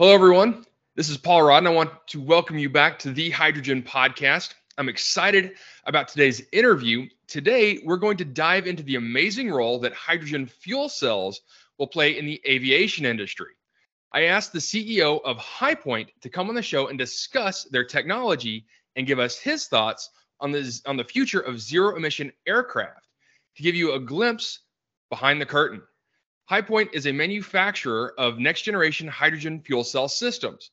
Hello, everyone. This is Paul Rod, and I want to welcome you back to the Hydrogen Podcast. I'm excited about today's interview. Today, we're going to dive into the amazing role that hydrogen fuel cells will play in the aviation industry. I asked the CEO of HyPoint to come on the show and discuss their technology and give us his thoughts on the, on the future of zero emission aircraft to give you a glimpse behind the curtain. HyPoint is a manufacturer of next generation hydrogen fuel cell systems.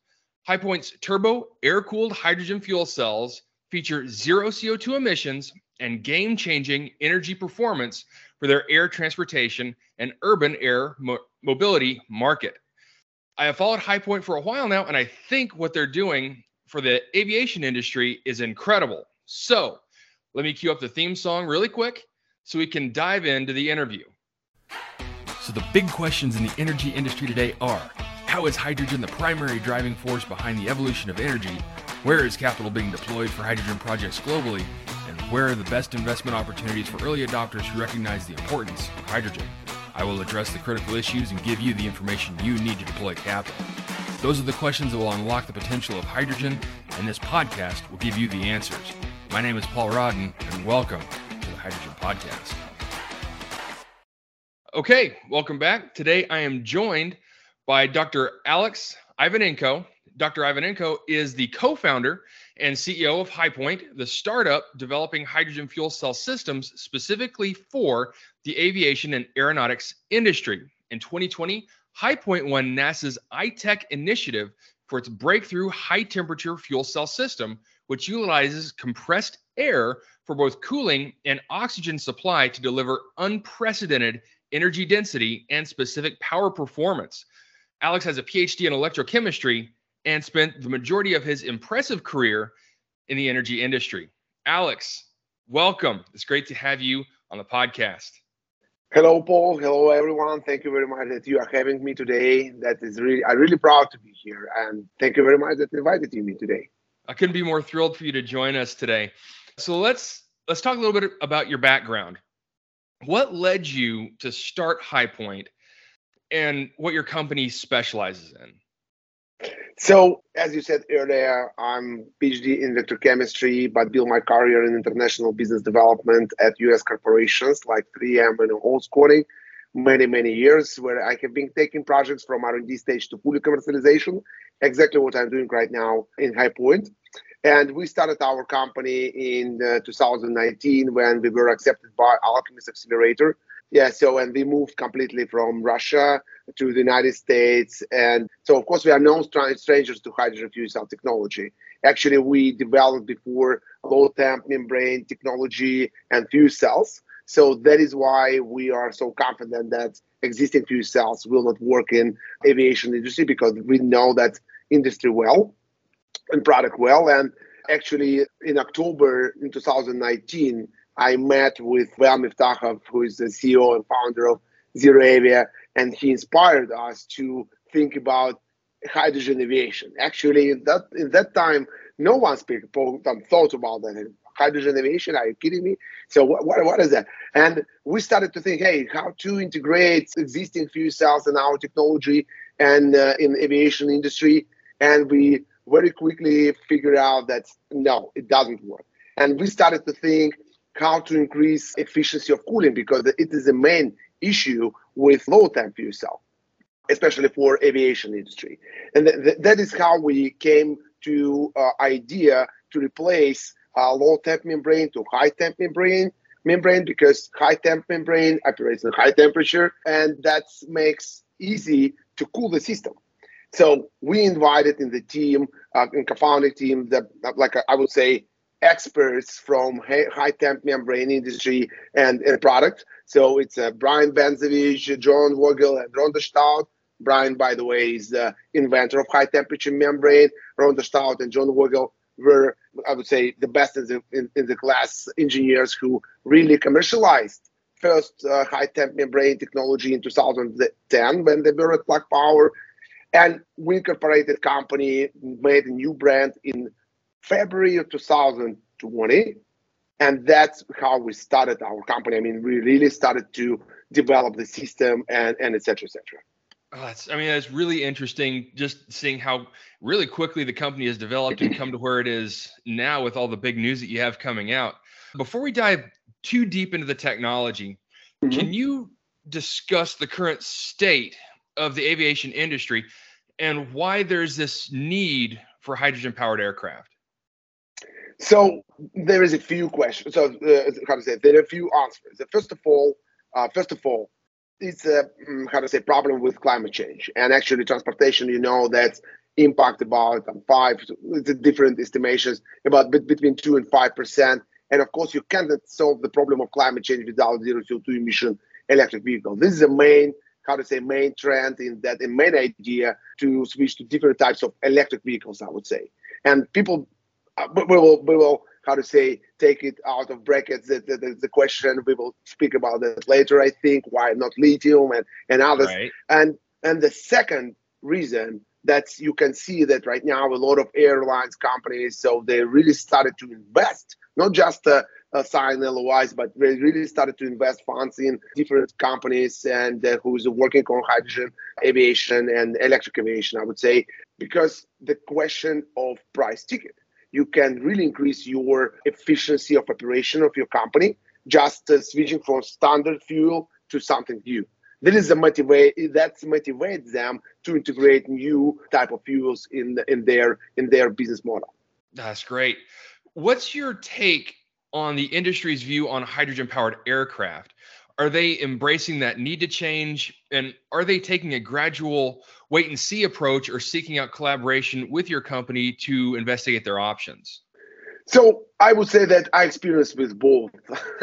HyPoint's turbo air cooled hydrogen fuel cells feature zero CO2 emissions and game changing energy performance for their air transportation and urban air mo- mobility market. I have followed HyPoint for a while now, and I think what they're doing for the aviation industry is incredible. So let me cue up the theme song really quick so we can dive into the interview. So, the big questions in the energy industry today are how is hydrogen the primary driving force behind the evolution of energy? Where is capital being deployed for hydrogen projects globally? And where are the best investment opportunities for early adopters who recognize the importance of hydrogen? I will address the critical issues and give you the information you need to deploy capital. Those are the questions that will unlock the potential of hydrogen, and this podcast will give you the answers. My name is Paul Rodden, and welcome to the Hydrogen Podcast. Okay, welcome back. Today I am joined by Dr. Alex Ivanenko. Dr. Ivanenko is the co founder and CEO of HyPoint, the startup developing hydrogen fuel cell systems specifically for the aviation and aeronautics industry. In 2020, HyPoint won NASA's iTech initiative for its breakthrough high temperature fuel cell system, which utilizes compressed air for both cooling and oxygen supply to deliver unprecedented energy density, and specific power performance. Alex has a PhD in electrochemistry and spent the majority of his impressive career in the energy industry. Alex, welcome. It's great to have you on the podcast. Hello, Paul. Hello, everyone. Thank you very much that you are having me today. That is really, I'm really proud to be here, and thank you very much that you invited me today. I couldn't be more thrilled for you to join us today. So let's let's talk a little bit about your background what led you to start High and what your company specializes in? So, as you said earlier, I'm PhD in electrochemistry, but built my career in international business development at US corporations like 3M and Owens Corning many, many years, where I have been taking projects from R&D stage to fully commercialization, exactly what I'm doing right now in HyPoint. And we started our company in uh, 2019 when we were accepted by Alchemist Accelerator. Yeah, so and we moved completely from Russia to the United States, and so of course we are no strangers to hydrogen fuel cell technology. Actually, we developed before low temp membrane technology and fuel cells. So that is why we are so confident that existing fuel cells will not work in aviation industry because we know that industry well and product well. And actually, in October in 2019, I met with Val Miftakhov, who is the CEO and founder of ZeroAvia, and he inspired us to think about hydrogen aviation. Actually, in that in that time, no one speak, thought about that. Hydrogen aviation? Are you kidding me? So what, what, what is that? And we started to think, hey, how to integrate existing fuel cells and our technology and uh, in aviation industry. And we very quickly figured out that no, it doesn't work. And we started to think how to increase efficiency of cooling because it is the main issue with low temp fuel cell, especially for aviation industry. And th- th- that is how we came to uh, idea to replace uh, low temp membrane to high temp membrane membrane because high temp membrane operates at high temperature and that makes easy to cool the system so we invited in the team, uh, in co-founding team, that like I would say experts from high temp membrane industry and, and product. So it's uh, Brian Benicewicz, John Vogel, and Ron Stout. Brian, by the way, is the inventor of high temperature membrane. Ron Stout and John Vogel were, I would say, the best in the, in, in the class engineers who really commercialized first uh, high temp membrane technology in 2010 when they were at Plug Power and we incorporated company, made a new brand in February of 2020. And that's how we started our company. I mean, we really started to develop the system and, and et cetera, et cetera. Oh, that's, I mean, that's really interesting just seeing how really quickly the company has developed and come to where it is now with all the big news that you have coming out. Before we dive too deep into the technology, mm-hmm. can you discuss the current state of the aviation industry and why there's this need for hydrogen powered aircraft? So there is a few questions. So uh, how to say there are a few answers. First of all, uh, first of all, it's a mm, how to say problem with climate change and actually transportation. You know that's impact about um, five different estimations about between two and five percent. And of course, you cannot solve the problem of climate change without zero CO2 emission electric vehicle. This is the main how to say main trend in that a main idea to switch to different types of electric vehicles. I would say, and people uh, we will we will how to say take it out of brackets that the, the, the, question we will speak about that later i think why not lithium and and others right. and and the second reason that you can see that right now a lot of airlines companies so they really started to invest not just uh, uh, sign LOIs, but they really started to invest funds in different companies and uh, who's working on hydrogen aviation and electric aviation, I would say, because the question of price ticket you can really increase your efficiency of operation of your company just uh, switching from standard fuel to something new. That is a motivate that motivates them to integrate new type of fuels in in their in their business model. That's great. What's your take on the industry's view on hydrogen powered aircraft? Are they embracing that need to change? And are they taking a gradual wait and see approach or seeking out collaboration with your company to investigate their options? So I would say that I experienced with both.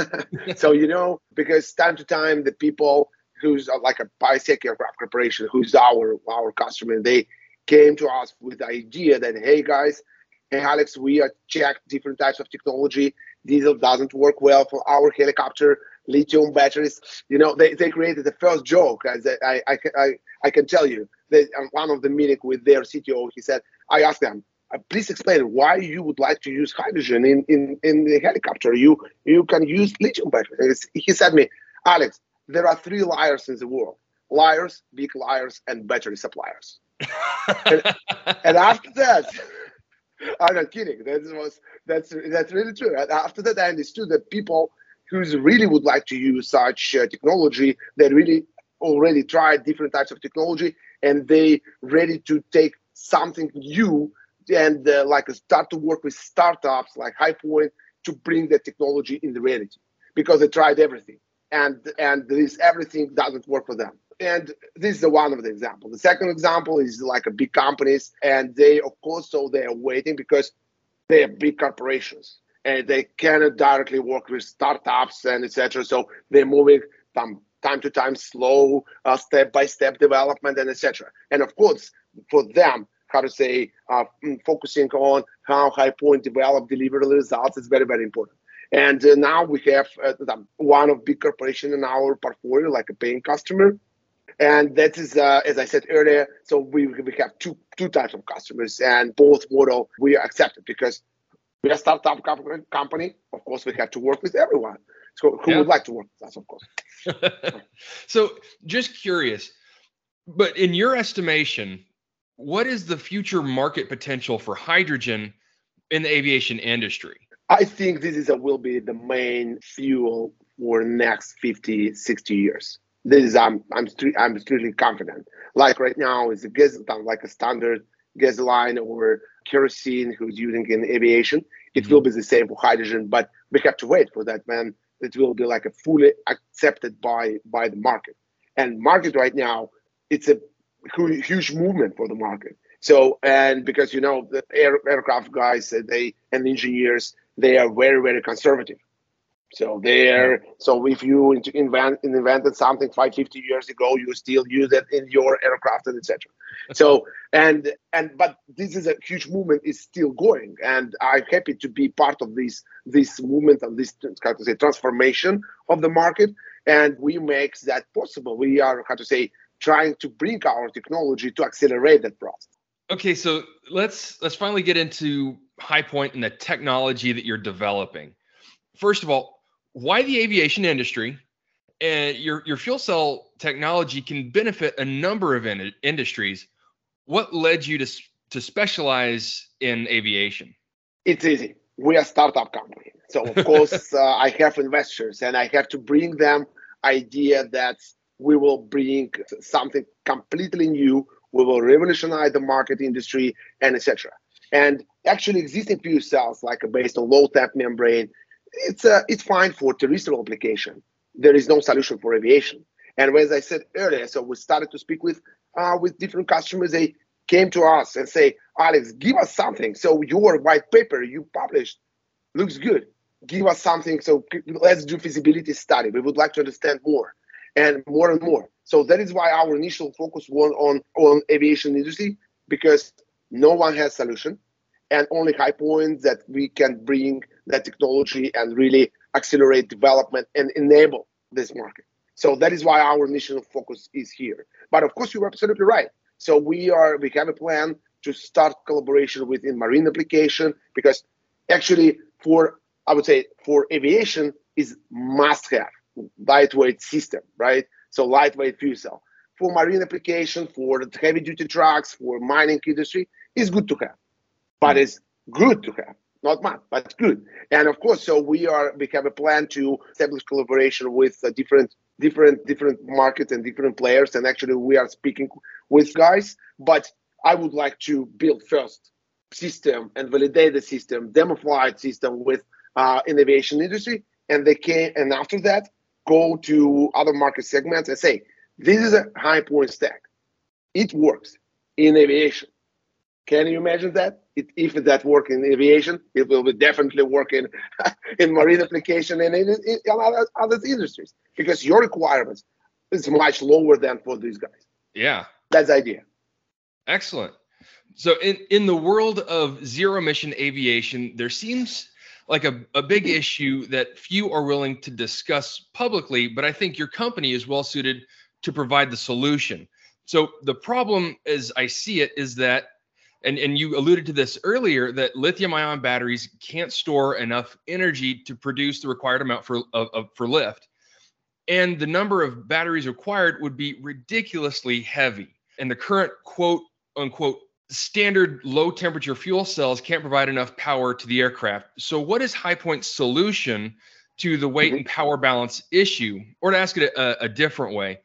so you know, because time to time the people who's uh, like a Piasecki Aircraft Corporation, who's our our customer, they came to us with the idea that hey guys, hey Alex, we are checked different types of technology. Diesel doesn't work well for our helicopter lithium batteries. You know, they, they created the first joke. As I, I, I, I can tell you that one of the meeting with their CTO, he said, I asked them, uh, please explain why you would like to use hydrogen in, in, in the helicopter. You you can use lithium batteries. He said me, Alex, there are three liars in the world: liars, big liars, and battery suppliers. and, and after that, I'm not kidding. That was that's that's really true. After that, I understood that people who really would like to use such uh, technology that really already tried different types of technology and they ready to take something new and uh, like start to work with startups like HyPoint to bring the technology in the reality because they tried everything and and this everything doesn't work for them and this is the one of the example the second example is like a big companies and they of course so they are waiting because they are big corporations and they cannot directly work with startups and etc. So they're moving from time to time slow, uh, step by step development and etc. And of course, for them, how to say, uh, mm, focusing on how HyPoint develop, deliver results is very, very important. And uh, now we have uh, one of big corporation in our portfolio, like a paying customer. And that is, uh, as I said earlier, so we, we have two two types of customers, and both model we are accepted because we're a startup company. Of course, we have to work with everyone. So who yeah. would like to work with us, of course. so just curious, but in your estimation, what is the future market potential for hydrogen in the aviation industry? I think this is a, will be the main fuel for next 50, 60 years. This is I'm I'm I'm extremely confident. Like right now, is a gas like a standard gasoline or kerosene who's using in aviation. It mm-hmm. will be the same for hydrogen, but we have to wait for that when it will be like a fully accepted by by the market. And market right now, it's a huge movement for the market. So and because you know the air, aircraft guys, they and engineers, they are very very conservative. So there, so if you invent invented something 550 years ago, you still use it in your aircraft and etc. So and and but this is a huge movement is still going, and I'm happy to be part of this this movement and this how to say transformation of the market, and we make that possible. We are how to say trying to bring our technology to accelerate that process. Okay, so let's let's finally get into HyPoint and the technology that you're developing. First of all, why the aviation industry and your your fuel cell technology can benefit a number of in- industries. What led you to to specialize in aviation? It's easy. We are a startup company, so of course uh, I have investors, and I have to bring them idea that we will bring something completely new. We will revolutionize the market industry and etc. And actually, existing fuel cells, like based on low temp membrane, it's uh, it's fine for terrestrial application. There is no solution for aviation. And as I said earlier, so we started to speak with uh, with different customers. They came to us and say, Alex, give us something. So your white paper you published looks good. Give us something. So let's do feasibility study. We would like to understand more and more and more. So that is why our initial focus was on on aviation industry because no one has solution and only high points that we can bring that technology and really accelerate development and enable this market. So that is why our initial focus is here. But of course, you're absolutely right. So we are we have a plan to start collaboration within marine application because actually for I would say for aviation is must have lightweight system, right? So lightweight fuel cell. For marine application, for heavy duty trucks, for mining industry, is good to have. But it's good to have not much, but good. And of course, so we are we have a plan to establish collaboration with uh, different different different markets and different players. And actually, we are speaking with guys. But I would like to build first system and validate the system, demonstrate system with uh, innovation industry, and they can and after that go to other market segments and say this is a HyPoint stack. It works in aviation. Can you imagine that? It, if that work in aviation, it will be definitely work in, in marine application and in, in, in other, other industries because your requirements is much lower than for these guys. Yeah. That's the idea. Excellent. So in, in the world of zero emission aviation, there seems like a, a big issue that few are willing to discuss publicly, but I think your company is well suited to provide the solution. So the problem as I see it is that and, and you alluded to this earlier that lithium ion batteries can't store enough energy to produce the required amount for of, of, for lift. And the number of batteries required would be ridiculously heavy. And the current quote unquote standard low temperature fuel cells can't provide enough power to the aircraft. So what is HyPoint's solution to the weight and power balance issue? Or to ask it a, a different way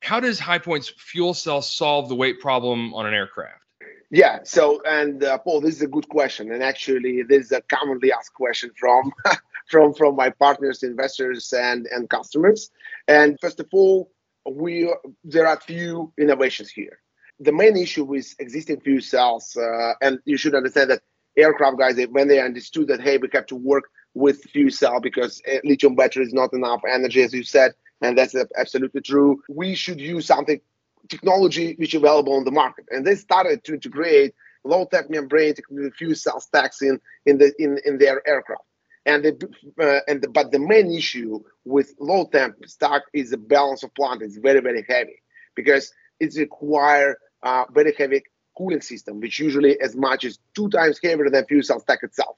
how does HyPoint's fuel cell solve the weight problem on an aircraft yeah. So, and uh, Paul, this is a good question, and actually, this is a commonly asked question from from from my partners, investors, and and customers. And first of all, we there are few innovations here. The main issue with existing fuel cells, uh, and you should understand that aircraft guys, when they understood that hey, we have to work with fuel cell because uh, lithium battery is not enough energy, as you said, and that's absolutely true. We should use something technology which is available on the market. And they started to integrate low temp membrane fuel cell stacks in in the in, in their aircraft. And the uh, and the, but the main issue with low temp stack is the balance of plant is very very heavy because it require uh, very heavy cooling system, which usually as much as two times heavier than fuel cell stack itself.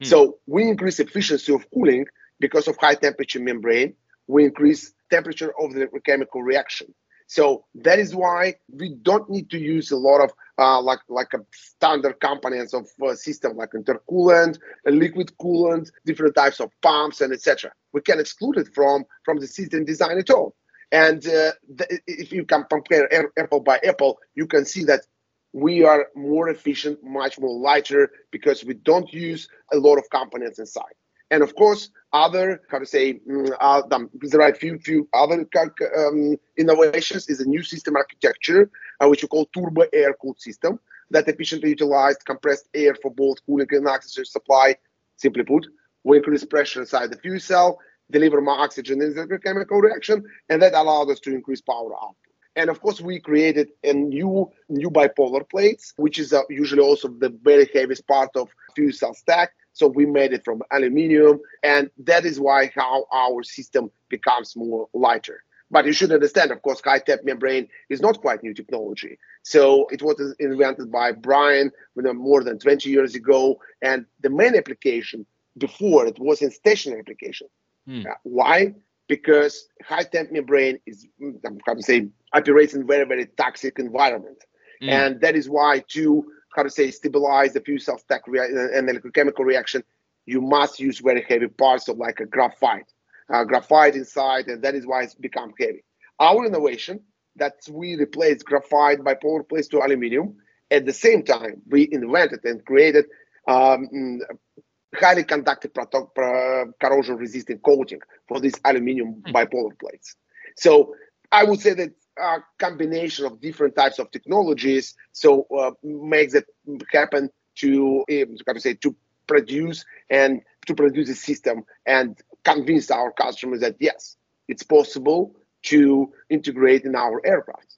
Hmm. So we increase efficiency of cooling because of high temperature membrane. We increase temperature of the chemical reaction. So that is why we don't need to use a lot of uh, like like a standard components of uh, system like intercoolant, a liquid coolant, different types of pumps, and etc. We can exclude it from from the system design at all. And uh, if you can compare apple by apple, you can see that we are more efficient, much more lighter because we don't use a lot of components inside. And of course, other how to say there are a few few other um, innovations is a new system architecture uh, which we call turbo air cooled system that efficiently utilized compressed air for both cooling and oxygen supply. Simply put, we increase pressure inside the fuel cell, deliver more oxygen in the chemical reaction, and that allowed us to increase power output. And of course, we created a new new bipolar plates, which is uh, usually also the very heaviest part of fuel cell stack so we made it from aluminium, and that is why how our system becomes more lighter. But you should understand, of course, high temp membrane is not quite new technology. So it was invented by Brian more than 20 years ago, and the main application before it was in stationary application. Hmm. Uh, why? because high temp membrane is, I'm going to say, operates in very, very toxic environment. Mm. And that is why to, how to say, stabilize the fuel cell stack rea- and electrochemical reaction, you must use very heavy parts of like a graphite, uh, graphite inside, and that is why it's become heavy. Our innovation that we replaced graphite by bipolar plates to aluminum. At the same time, we invented and created um, highly conductive corrosion resistant coating for these aluminum mm. bipolar plates. So I would say that a combination of different types of technologies so uh, makes it happen to uh, to say to produce and to produce a system and convince our customers that yes it's possible to integrate in our aircraft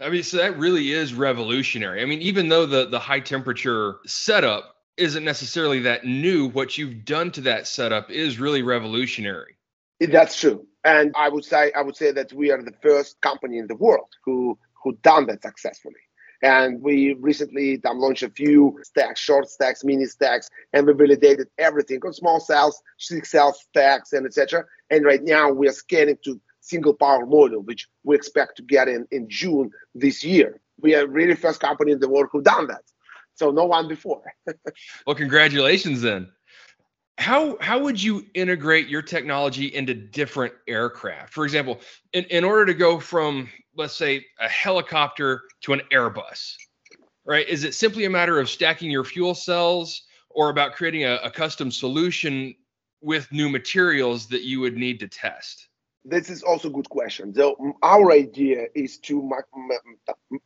I mean, so that really is revolutionary. I mean, even though the the high temperature setup isn't necessarily that new. What you've done to that setup is really revolutionary. That's true. And I would say I would say that we are the first company in the world who who done that successfully. And we recently launched a few stacks, short stacks, mini stacks, and we validated everything on small cells, six cell stacks, and etc. And right now we are scaling to single power module, which we expect to get in in June this year. We are really first company in the world who done that. So no one before. well, congratulations then. How how would you integrate your technology into different aircraft? For example, in, in order to go from let's say a helicopter to an Airbus, right? Is it simply a matter of stacking your fuel cells or about creating a, a custom solution with new materials that you would need to test? This is also a good question. So our idea is to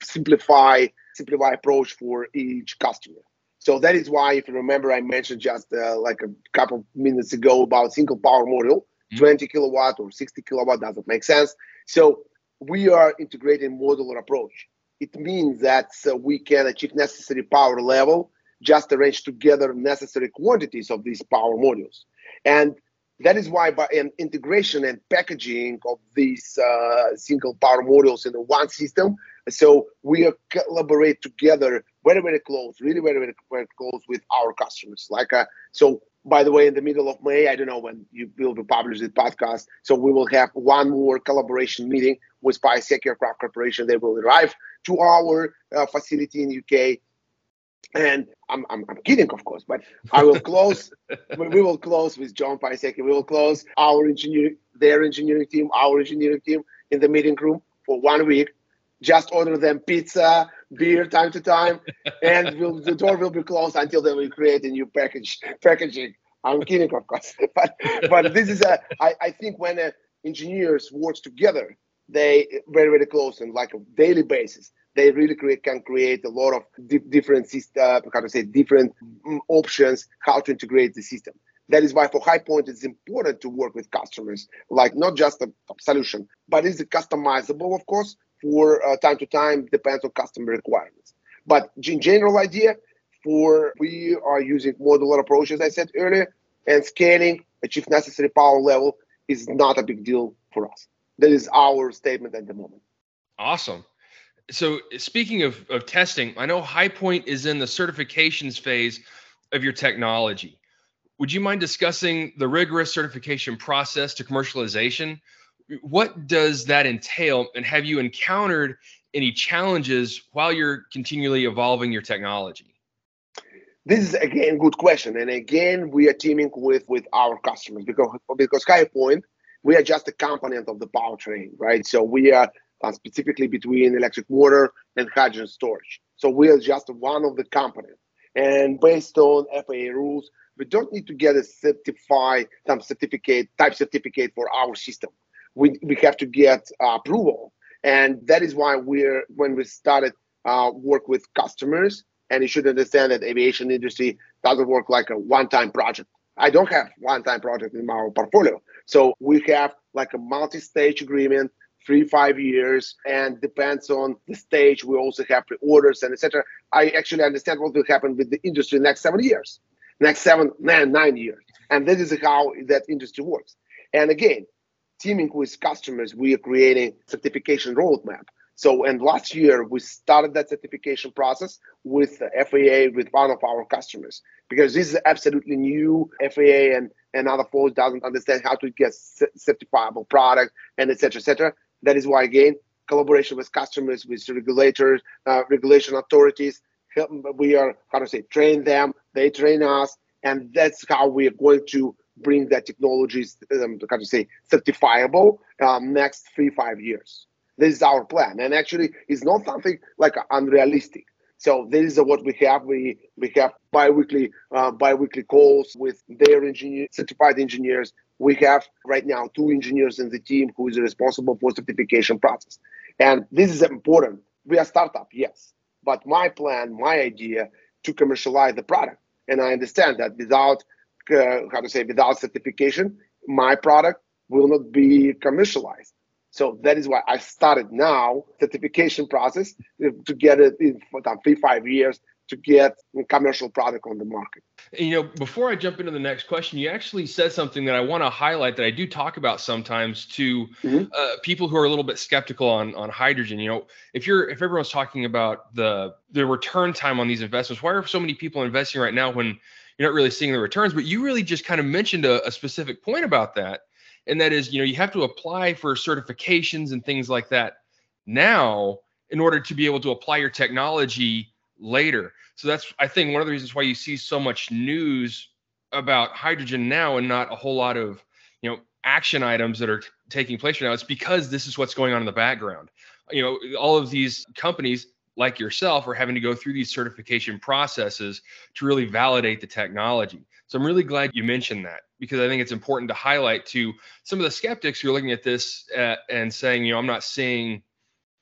simplify simplify approach for each customer. So that is why, if you remember, I mentioned just uh, like a couple minutes ago about single power module, mm-hmm. 20 kilowatt or 60 kilowatt doesn't make sense. So we are integrating modular approach. It means that uh, we can achieve necessary power level, just arrange together necessary quantities of these power modules. And that is why by an integration and packaging of these uh, single power modules in one system, so we collaborate together very, very close, really very, very, very close with our customers. Like, uh, so by the way, in the middle of May, I don't know when you will be published this podcast. So we will have one more collaboration meeting with Piasecki Aircraft Corporation. They will arrive to our uh, facility in UK. And I'm, I'm, I'm, kidding, of course, but I will close. we will close with John Piasecki. We will close our engineering, their engineering team, our engineering team in the meeting room for one week just order them pizza, beer time to time, and we'll, the door will be closed until they will create a new package packaging. I'm kidding, of course, but but this is a. I, I think when uh, engineers work together, they very very close and like a daily basis, they really create can create a lot of di- different system. Uh, how to say different mm, options how to integrate the system. That is why for HyPoint it's important to work with customers, like not just a solution, but it's customizable, of course, for uh, time to time depends on customer requirements. But in general idea, for we are using modular approach, as I said earlier, and scaling, achieve necessary power level is not a big deal for us. That is our statement at the moment. Awesome. So speaking of, of testing, I know HyPoint is in the certifications phase of your technology. Would you mind discussing the rigorous certification process to commercialization? What does that entail? And have you encountered any challenges while you're continually evolving your technology? This is again good question. And again we are teaming with with our customers because because HyPoint we are just a component of the powertrain right? So we are uh, specifically between electric motor and hydrogen storage. So we are just one of the components. And based on faa rules we don't need to get a certified some certificate type certificate for our system we, we have to get uh, approval. And that is why we're, when we started uh, work with customers, and you should understand that aviation industry doesn't work like a one-time project. I don't have one-time project in my portfolio. So we have like a multi-stage agreement, three, five years, and depends on the stage. We also have pre-orders and etc. I actually understand what will happen with the industry next seven years, next seven, nine, nine years. And this is how that industry works. And again, teaming with customers, we are creating certification roadmap. So, and last year we started that certification process with FAA with one of our customers because this is absolutely new FAA and another folks doesn't understand how to get certifiable product, and etc. etc. That is why again, collaboration with customers, with regulators, uh, regulation authorities, Help, we are how to say train them, they train us, and that's how we are going to bring that technology, um, how to say, certifiable um, next three five years. This is our plan, and actually, it's not something like unrealistic. So this is what we have. We we have biweekly uh, biweekly calls with their engineer, certified engineers. We have right now two engineers in the team who is responsible for certification process, and this is important. We are startup, yes, but my plan, my idea to commercialize the product, and I understand that without uh, how to say without certification, my product will not be commercialized. So that is why I started now certification process to get it in for three five years to get commercial product on the market. You know, before I jump into the next question, you actually said something that I want to highlight that I do talk about sometimes to mm-hmm. uh, people who are a little bit skeptical on on hydrogen. You know, if you're if everyone's talking about the the return time on these investments, why are so many people investing right now when you're not really seeing the returns? But you really just kind of mentioned a, a specific point about that. And that is you know you have to apply for certifications and things like that now in order to be able to apply your technology later. So that's i think one of the reasons why you see so much news about hydrogen now and not a whole lot of you know action items that are t- taking place right now. It's because this is what's going on in the background. You know all of these companies like yourself are having to go through these certification processes to really validate the technology so i'm really glad you mentioned that because I think it's important to highlight to some of the skeptics who are looking at this uh, and saying, you know, I'm not seeing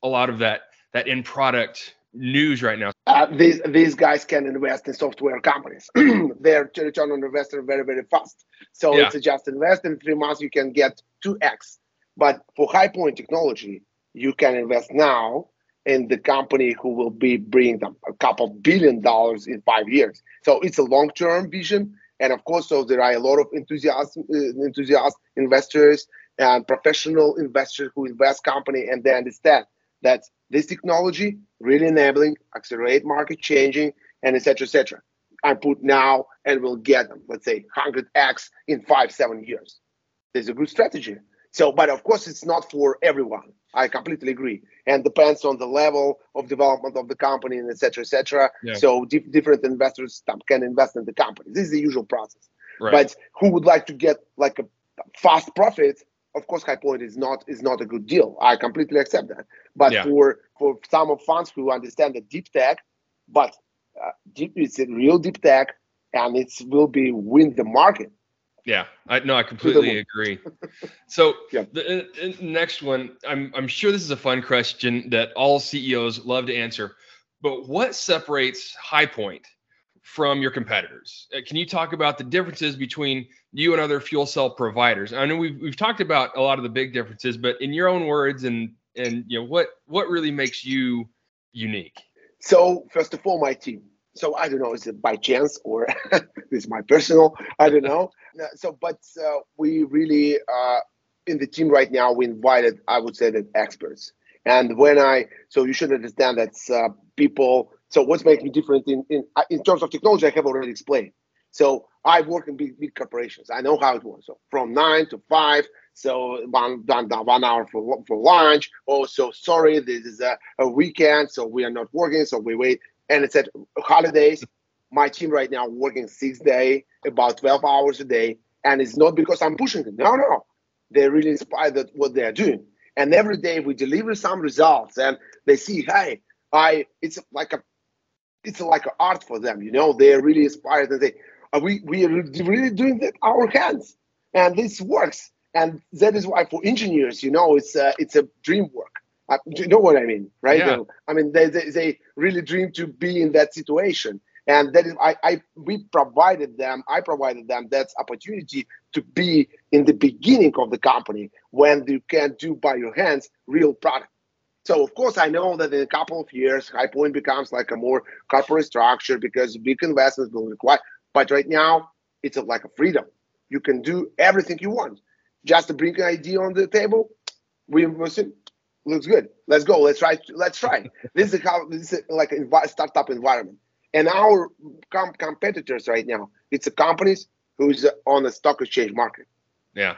a lot of that that in product news right now. Uh, these these guys can invest in software companies. Their return on investment very very fast. So yeah. it's just invest in three months you can get two x. But for HyPoint technology, you can invest now in the company who will be bringing them a couple billion dollars in five years. So it's a long term vision and of course, so there are a lot of enthusiasts, uh, investors and professional investors who invest company and they understand that this technology really enabling, accelerate market changing, and etc. etc. I put now and we'll get them, let's say 100x in five, seven years. There's a good strategy. So, but of course, it's not for everyone. I completely agree, and depends on the level of development of the company and etc. etc. Yeah. So, dif- different investors can invest in the company. This is the usual process. Right. But who would like to get like a fast profit? Of course, HyPoint is not is not a good deal. I completely accept that. But yeah. for for some of funds who understand the deep tech, but uh, deep it's a real deep tech, and it will be win the market yeah, I no, I completely agree. So yeah. the, the, next one, I'm I'm sure this is a fun question that all CEOs love to answer. But what separates HyPoint from your competitors? Uh, can you talk about the differences between you and other fuel cell providers? I know we've we've talked about a lot of the big differences, but in your own words, and and you know what what really makes you unique? So first of all, my team so I don't know, is it by chance or is my personal? I don't know. So, but uh, we really uh, in the team right now we invited, I would say that experts. And when I, so you should understand that uh, people. So what's making me different in in uh, in terms of technology? I have already explained. So I work in big big corporations. I know how it works. So from nine to five. So one done one hour for for lunch. Oh, so sorry, this is a, a weekend, so we are not working. So we wait and it's at holidays. My team right now working six day, about 12 hours a day. And it's not because I'm pushing them. No, no. They're really inspired at what they're doing. And every day we deliver some results and they see, hey, I it's like a it's like an art for them, you know. They're really inspired and they are we we are really doing that our hands. And this works. And that is why for engineers, you know, it's a, it's a dream work uh, you know what I mean, right? Yeah. I mean, they, they, they really dream to be in that situation, and that is I, I we provided them. I provided them that opportunity to be in the beginning of the company when you can do by your hands real product. So of course I know that in a couple of years, HyPoint becomes like a more corporate structure because big investments will require. But right now, it's a, like a freedom. You can do everything you want. Just to bring an idea on the table, we invest in, looks good. Let's go. Let's try. Let's try. this is how this is like a startup environment. And our com- competitors right now, it's the companies who's on the stock exchange market. Yeah.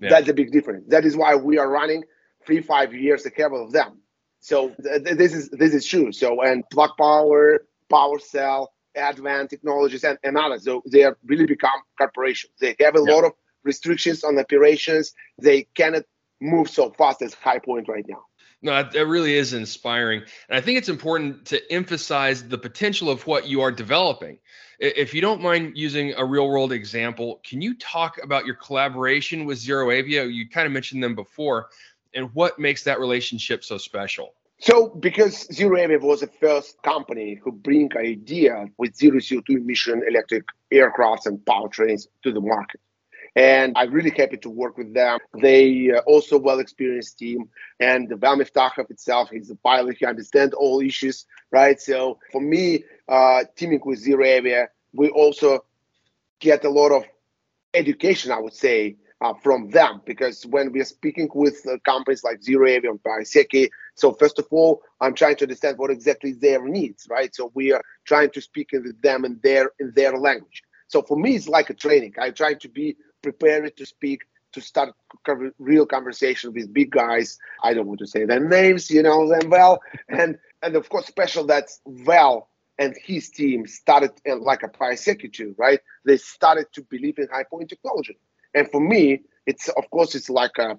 yeah. That's a big difference. That is why we are running three, five years ahead of them. So th- this is this is true. So and Plug Power, PowerCell, Advent Technologies, and, and others. So they have really become corporations. They have a yeah. lot of restrictions on operations. They cannot move so fast as HyPoint right now. No, that really is inspiring. And I think it's important to emphasize the potential of what you are developing. If you don't mind using a real world example, can you talk about your collaboration with Zero ZeroAvia? You kind of mentioned them before, and what makes that relationship so special? So, because Zero ZeroAvia was the first company who bring idea with zero CO2 emission electric aircrafts and powertrains to the market and I'm really happy to work with them. They uh, also well experienced team, and the Val Miftakhov itself, he's a pilot. He understands all issues, right? So for me, uh, teaming with ZeroAvia, we also get a lot of education, I would say, uh, from them because when we are speaking with uh, companies like ZeroAvia and Piasecki, so first of all, I'm trying to understand what exactly their needs, right? So we are trying to speak with them in their in their language. So for me, it's like a training. I try to be prepared to speak to start real conversation with big guys. I don't want to say their names, you know them well, and and of course special that Val and his team started uh, like a executive, right? They started to believe in HyPoint technology, and for me, it's of course it's like a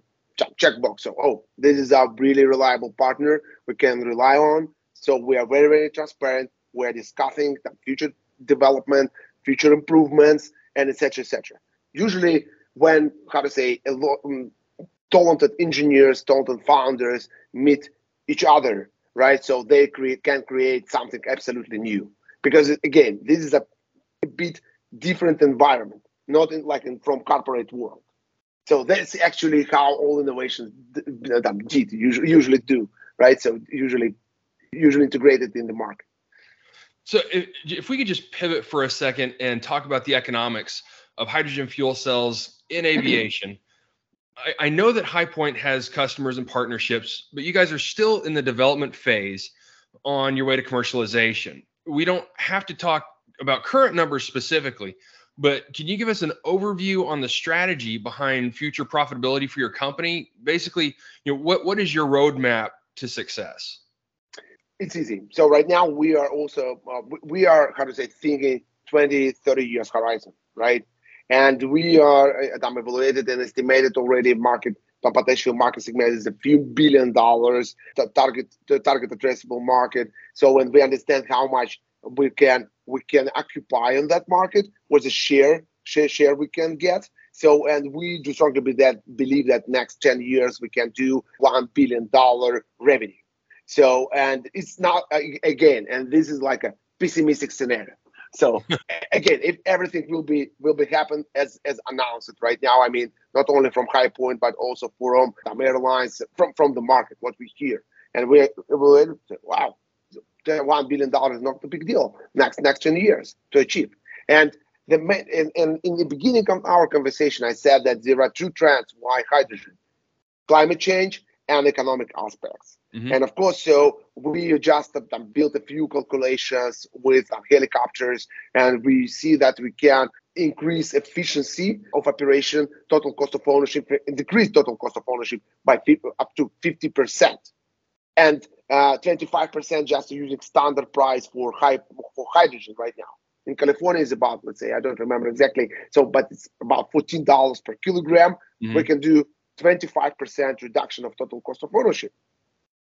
checkbox. So oh, this is a really reliable partner we can rely on. So we are very very transparent. We're discussing the future development, future improvements, and etc. etc usually when how to say lot um, talented engineers, talented founders meet each other, right? So they create can create something absolutely new. Because again, this is a, a bit different environment, not in, like in, from corporate world. So that's actually how all innovations did usually, usually do, right? So usually usually integrated in the market. So if, if we could just pivot for a second and talk about the economics of hydrogen fuel cells in aviation. I, I know that HyPoint has customers and partnerships, but you guys are still in the development phase on your way to commercialization. We don't have to talk about current numbers specifically, but can you give us an overview on the strategy behind future profitability for your company? Basically, you know, what what is your roadmap to success? It's easy. So right now we are also uh, we are how to say thinking 20, 30 years horizon, right? And we are, uh, I'm evaluated and estimated already market potential market segment is a few billion dollars the target the target addressable market. So when we understand how much we can we can occupy on that market what's the share share share we can get. So and we do strongly believe that believe that next 10 years we can do 1 billion dollar revenue. So and it's not again and this is like a pessimistic scenario so again, if everything will be will be happen as as announced right now, I mean, not only from HyPoint but also from some airlines from from the market, what we hear, and we will wow, one billion dollars is not a big deal next next ten years to achieve. And the and, and in the beginning of our conversation, I said that there are two trends why hydrogen: climate change and economic aspects. Mm-hmm. And of course, so we just uh, built a few calculations with uh, helicopters, and we see that we can increase efficiency of operation, total cost of ownership, decrease total cost of ownership by up to 50%, and uh, 25% just using standard price for high for hydrogen right now. In California, is about let's say I don't remember exactly, so but it's about fourteen dollars per kilogram. Mm-hmm. We can do 25% reduction of total cost of ownership.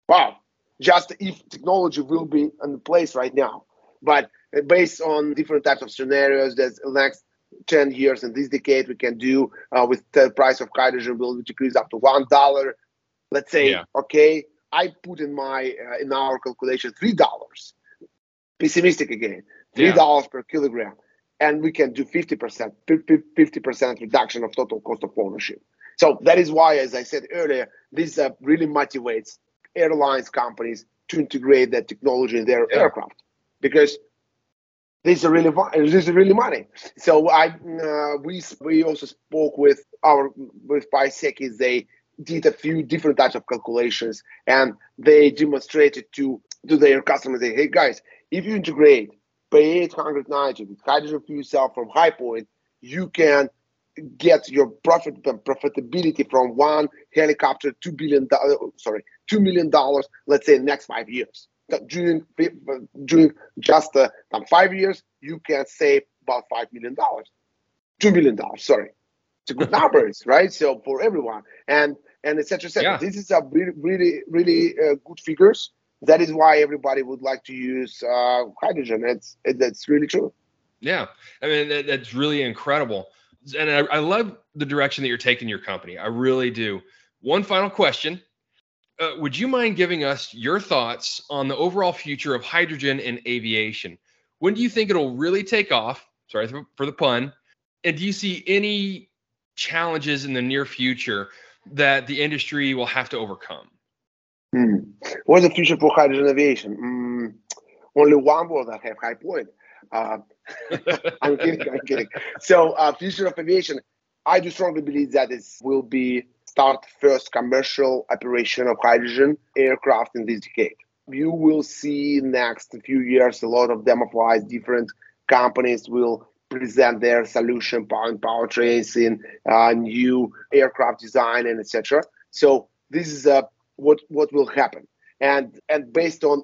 Wow, just if technology will be in place right now. But based on different types of scenarios, that the next 10 years in this decade we can do uh, with the price of hydrogen will decrease up to one dollar. Let's say, yeah. okay, I put in my uh, in our calculation three dollars. Pessimistic again, three dollars yeah. per kilogram, and we can do 50%, 50% reduction of total cost of ownership. So that is why, as I said earlier, this uh, really motivates airlines companies to integrate that technology in their yeah. aircraft because this is really this is really money. So I uh, we we also spoke with our with Piasecki. They did a few different types of calculations and they demonstrated to to their customers. Say, hey guys, if you integrate P890 with hydrogen fuel cell from HyPoint, you can get your profit profitability from one helicopter two billion dollars sorry two million dollars let's say next five years. During during just uh, five years you can save about five million dollars. Two million dollars sorry. It's a good numbers right? So for everyone. And and etc etc yeah. this is a really really really uh, good figures. That is why everybody would like to use uh, hydrogen. It's it, that's really true. Yeah. I mean that, that's really incredible. And I, I, love the direction that you're taking your company. I really do. One final question. Uh, would you mind giving us your thoughts on the overall future of hydrogen in aviation? When do you think it'll really take off? Sorry for the pun. And do you see any challenges in the near future that the industry will have to overcome? Hmm. What's the future for hydrogen aviation? Mm, only one word I have HyPoint. Uh, I'm kidding. I'm kidding. So, uh, future of aviation, I do strongly believe that it will be start first commercial operation of hydrogen aircraft in this decade. You will see next few years a lot of demo flights. Different companies will present their solution power powertrains in uh, new aircraft design and etc. So this is uh, what what will happen. And and based on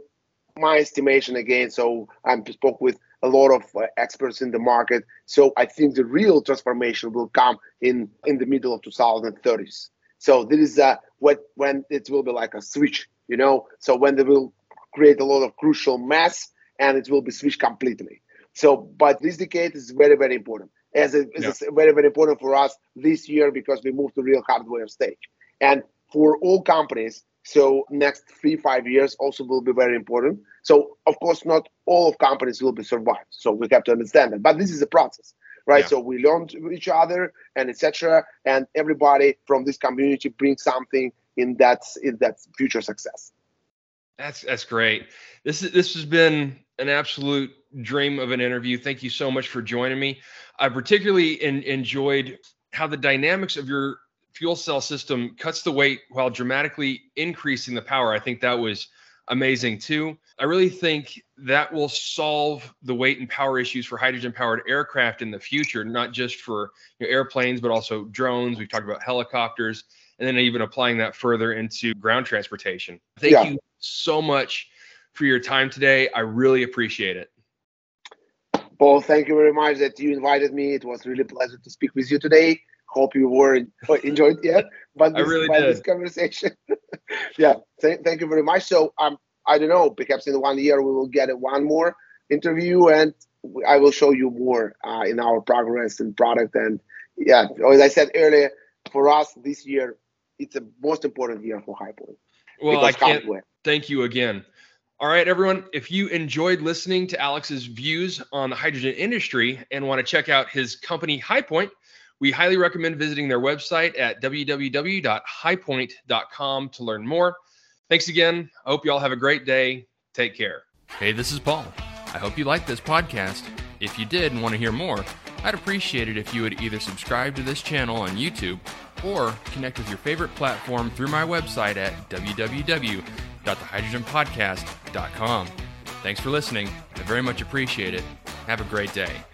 my estimation again, so I spoke with a lot of uh, experts in the market. So I think the real transformation will come in in the middle of 2030s. So this is uh, what when it will be like a switch, you know. So when they will create a lot of crucial mass and it will be switched completely. So, but this decade is very very important. As it is yeah. very very important for us this year because we move to real hardware stage. And for all companies, so next three five years also will be very important. So of course not all of companies will be survived. So we have to understand that. But this is a process, right? Yeah. So we learn each other and etc. And everybody from this community brings something in that in that future success. That's that's great. This is this has been an absolute dream of an interview. Thank you so much for joining me. I particularly in, enjoyed how the dynamics of your fuel cell system cuts the weight while dramatically increasing the power. I think that was amazing too. I really think that will solve the weight and power issues for hydrogen powered aircraft in the future, not just for you know, airplanes, but also drones. We've talked about helicopters, and then even applying that further into ground transportation. Thank yeah. you so much for your time today. I really appreciate it. Paul, thank you very much that you invited me. It was really pleasant to speak with you today hope you were enjoyed yet. But this, I really by did. this conversation, yeah. Th- thank you very much. So um, I don't know. Perhaps in one year we will get one more interview, and I will show you more uh, in our progress and product. And yeah, as I said earlier, for us this year, it's the most important year for HyPoint. Well, I can't. Thank you again. All right, everyone. If you enjoyed listening to Alex's views on the hydrogen industry and want to check out his company, HyPoint, we highly recommend visiting their website at www.hypoint.com to learn more. Thanks again. I hope you all have a great day. Take care. Hey, this is Paul. I hope you liked this podcast. If you did and want to hear more, I'd appreciate it if you would either subscribe to this channel on YouTube or connect with your favorite platform through my website at www.thehydrogenpodcast.com. Thanks for listening. I very much appreciate it. Have a great day.